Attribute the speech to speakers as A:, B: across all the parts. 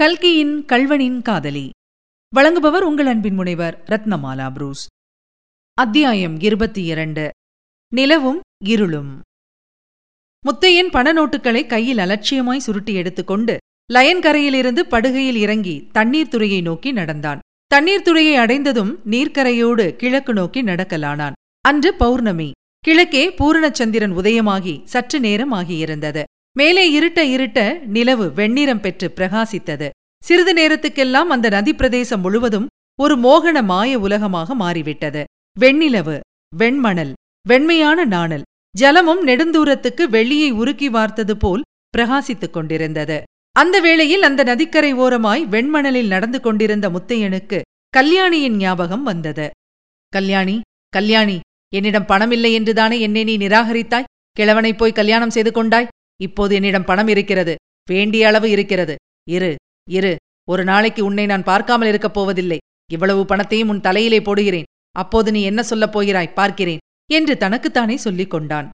A: கல்கியின் கல்வனின் காதலி வழங்குபவர் உங்கள் அன்பின் முனைவர் ரத்னமாலா புரூஸ் அத்தியாயம் இருபத்தி இரண்டு நிலவும் இருளும் முத்தையன் பண நோட்டுகளை கையில் அலட்சியமாய் சுருட்டி எடுத்துக்கொண்டு லயன் கரையிலிருந்து படுகையில் இறங்கி தண்ணீர் துறையை நோக்கி நடந்தான் தண்ணீர் துறையை அடைந்ததும் நீர்க்கரையோடு கிழக்கு நோக்கி நடக்கலானான் அன்று பௌர்ணமி கிழக்கே பூரணச்சந்திரன் உதயமாகி சற்று நேரம் ஆகியிருந்தது மேலே இருட்ட இருட்ட நிலவு வெண்ணிறம் பெற்று பிரகாசித்தது சிறிது நேரத்துக்கெல்லாம் அந்த நதி பிரதேசம் முழுவதும் ஒரு மோகன மாய உலகமாக மாறிவிட்டது வெண்ணிலவு வெண்மணல் வெண்மையான நாணல் ஜலமும் நெடுந்தூரத்துக்கு வெள்ளியை உருக்கி வார்த்தது போல் பிரகாசித்துக் கொண்டிருந்தது அந்த வேளையில் அந்த நதிக்கரை ஓரமாய் வெண்மணலில் நடந்து கொண்டிருந்த முத்தையனுக்கு கல்யாணியின் ஞாபகம் வந்தது
B: கல்யாணி கல்யாணி என்னிடம் பணம் இல்லை என்றுதானே என்னை நீ நிராகரித்தாய் கிழவனைப் போய் கல்யாணம் செய்து கொண்டாய் இப்போது என்னிடம் பணம் இருக்கிறது வேண்டிய அளவு இருக்கிறது இரு இரு ஒரு நாளைக்கு உன்னை நான் பார்க்காமல் இருக்கப் போவதில்லை இவ்வளவு பணத்தையும் உன் தலையிலே போடுகிறேன் அப்போது நீ என்ன சொல்லப் போகிறாய் பார்க்கிறேன் என்று தனக்குத்தானே சொல்லிக் கொண்டான்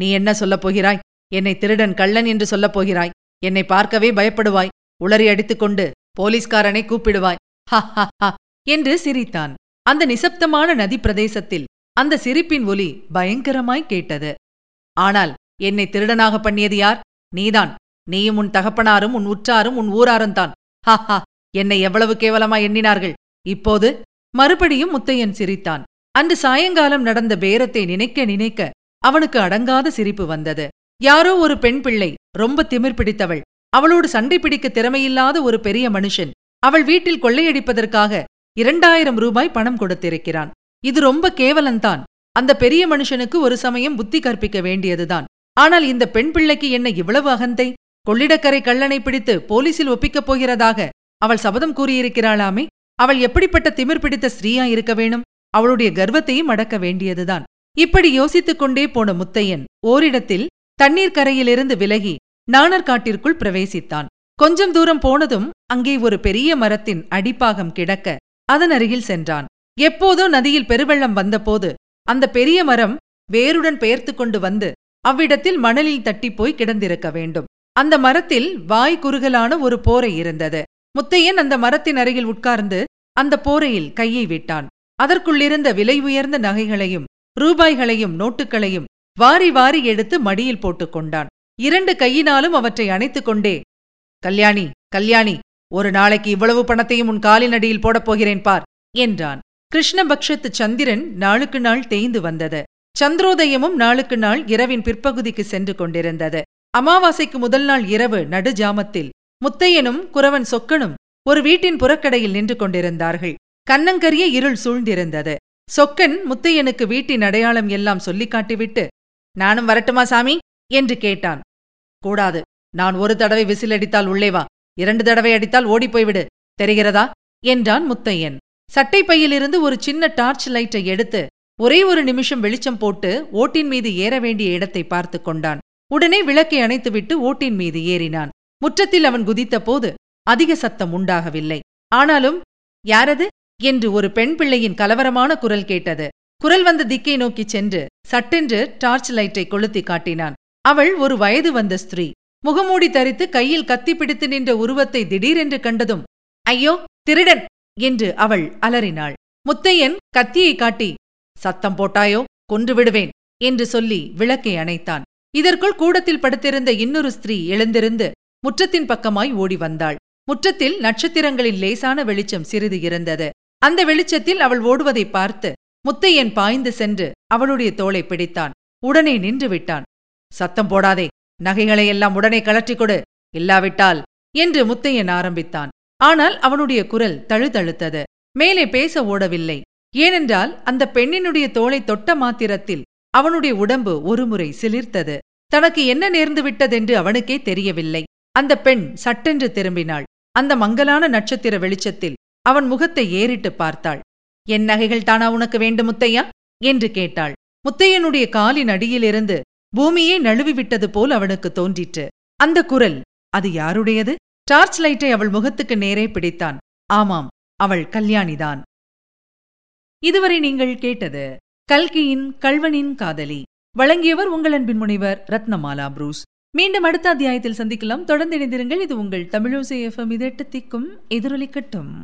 B: நீ என்ன சொல்லப் போகிறாய் என்னை திருடன் கள்ளன் என்று சொல்லப் போகிறாய் என்னை பார்க்கவே பயப்படுவாய் உளறி அடித்துக்கொண்டு போலீஸ்காரனை கூப்பிடுவாய் ஹா என்று சிரித்தான் அந்த நிசப்தமான நதி பிரதேசத்தில் அந்த சிரிப்பின் ஒலி பயங்கரமாய் கேட்டது ஆனால் என்னை திருடனாக பண்ணியது யார் நீதான் நீயும் உன் தகப்பனாரும் உன் உற்றாரும் உன் ஊராரும் தான் ஹா என்னை எவ்வளவு கேவலமா எண்ணினார்கள் இப்போது மறுபடியும் முத்தையன் சிரித்தான் அன்று சாயங்காலம் நடந்த பேரத்தை நினைக்க நினைக்க அவனுக்கு அடங்காத சிரிப்பு வந்தது யாரோ ஒரு பெண் பிள்ளை ரொம்ப திமிர் பிடித்தவள் அவளோடு சண்டை பிடிக்க திறமையில்லாத ஒரு பெரிய மனுஷன் அவள் வீட்டில் கொள்ளையடிப்பதற்காக இரண்டாயிரம் ரூபாய் பணம் கொடுத்திருக்கிறான் இது ரொம்ப கேவலந்தான் அந்த பெரிய மனுஷனுக்கு ஒரு சமயம் புத்தி கற்பிக்க வேண்டியதுதான் ஆனால் இந்த பெண் பிள்ளைக்கு என்ன இவ்வளவு அகந்தை கொள்ளிடக்கரை கள்ளனை பிடித்து போலீசில் ஒப்பிக்கப் போகிறதாக அவள் சபதம் கூறியிருக்கிறாளாமே அவள் எப்படிப்பட்ட திமிர் பிடித்த ஸ்ரீயா இருக்க வேணும் அவளுடைய கர்வத்தையும் அடக்க வேண்டியதுதான் இப்படி யோசித்துக் கொண்டே போன முத்தையன் ஓரிடத்தில் தண்ணீர் கரையிலிருந்து விலகி நாணர்காட்டிற்குள் பிரவேசித்தான் கொஞ்சம் தூரம் போனதும் அங்கே ஒரு பெரிய மரத்தின் அடிப்பாகம் கிடக்க அதன் அருகில் சென்றான் எப்போதோ நதியில் பெருவெள்ளம் வந்தபோது அந்த பெரிய மரம் வேருடன் பெயர்த்து கொண்டு வந்து அவ்விடத்தில் மணலில் தட்டிப்போய் கிடந்திருக்க வேண்டும் அந்த மரத்தில் வாய் குறுகலான ஒரு போரை இருந்தது முத்தையன் அந்த மரத்தின் அருகில் உட்கார்ந்து அந்த போரையில் கையை விட்டான் அதற்குள்ளிருந்த விலை உயர்ந்த நகைகளையும் ரூபாய்களையும் நோட்டுகளையும் வாரி வாரி எடுத்து மடியில் போட்டுக் கொண்டான் இரண்டு கையினாலும் அவற்றை அணைத்துக் கொண்டே கல்யாணி கல்யாணி ஒரு நாளைக்கு இவ்வளவு பணத்தையும் உன் காலின் அடியில் போடப் போகிறேன் பார் என்றான் கிருஷ்ணபக்ஷத்து சந்திரன் நாளுக்கு நாள் தேய்ந்து வந்தது சந்திரோதயமும் நாளுக்கு நாள் இரவின் பிற்பகுதிக்கு சென்று கொண்டிருந்தது அமாவாசைக்கு முதல் நாள் இரவு நடுஜாமத்தில் முத்தையனும் குறவன் சொக்கனும் ஒரு வீட்டின் புறக்கடையில் நின்று கொண்டிருந்தார்கள் கண்ணங்கரிய இருள் சூழ்ந்திருந்தது சொக்கன் முத்தையனுக்கு வீட்டின் அடையாளம் எல்லாம் சொல்லிக் காட்டிவிட்டு நானும் வரட்டுமா சாமி என்று கேட்டான் கூடாது நான் ஒரு தடவை விசில் அடித்தால் உள்ளே வா இரண்டு தடவை அடித்தால் ஓடிப்போய்விடு தெரிகிறதா என்றான் முத்தையன் சட்டைப்பையிலிருந்து ஒரு சின்ன டார்ச் லைட்டை எடுத்து ஒரே ஒரு நிமிஷம் வெளிச்சம் போட்டு ஓட்டின் மீது ஏற வேண்டிய இடத்தை பார்த்து கொண்டான் உடனே விளக்கை அணைத்துவிட்டு ஓட்டின் மீது ஏறினான் முற்றத்தில் அவன் குதித்த போது அதிக சத்தம் உண்டாகவில்லை ஆனாலும் யாரது என்று ஒரு பெண் பிள்ளையின் கலவரமான குரல் கேட்டது குரல் வந்த திக்கை நோக்கிச் சென்று சட்டென்று டார்ச் லைட்டை கொளுத்தி காட்டினான் அவள் ஒரு வயது வந்த ஸ்திரீ முகமூடி தரித்து கையில் கத்தி பிடித்து நின்ற உருவத்தை திடீரென்று கண்டதும் ஐயோ திருடன் என்று அவள் அலறினாள் முத்தையன் கத்தியை காட்டி சத்தம் போட்டாயோ கொன்று விடுவேன் என்று சொல்லி விளக்கை அணைத்தான் இதற்குள் கூடத்தில் படுத்திருந்த இன்னொரு ஸ்திரீ எழுந்திருந்து முற்றத்தின் பக்கமாய் ஓடி வந்தாள் முற்றத்தில் நட்சத்திரங்களின் லேசான வெளிச்சம் சிறிது இருந்தது அந்த வெளிச்சத்தில் அவள் ஓடுவதை பார்த்து முத்தையன் பாய்ந்து சென்று அவளுடைய தோளை பிடித்தான் உடனே நின்று விட்டான் சத்தம் போடாதே நகைகளையெல்லாம் உடனே கலற்றிக் கொடு இல்லாவிட்டால் என்று முத்தையன் ஆரம்பித்தான் ஆனால் அவனுடைய குரல் தழுதழுத்தது மேலே பேச ஓடவில்லை ஏனென்றால் அந்த பெண்ணினுடைய தோலை தொட்ட மாத்திரத்தில் அவனுடைய உடம்பு ஒருமுறை சிலிர்த்தது தனக்கு என்ன நேர்ந்து விட்டதென்று அவனுக்கே தெரியவில்லை அந்த பெண் சட்டென்று திரும்பினாள் அந்த மங்கலான நட்சத்திர வெளிச்சத்தில் அவன் முகத்தை ஏறிட்டு பார்த்தாள் என் நகைகள் தானா உனக்கு வேண்டும் முத்தையா என்று கேட்டாள் முத்தையனுடைய காலின் அடியிலிருந்து பூமியே நழுவிவிட்டது போல் அவனுக்கு தோன்றிற்று அந்த குரல் அது யாருடையது டார்ச் லைட்டை அவள் முகத்துக்கு நேரே பிடித்தான் ஆமாம் அவள் கல்யாணிதான்
A: இதுவரை நீங்கள் கேட்டது கல்கியின் கல்வனின் காதலி வழங்கியவர் உங்களின் பின்முனைவர் ரத்னமாலா புரூஸ் மீண்டும் அடுத்த அத்தியாயத்தில் சந்திக்கலாம் தொடர்ந்து இணைந்திருங்கள் இது உங்கள் தமிழோசை எஃப்எம் இது எட்டத்திக்கும் எதிரொலிக்கட்டும்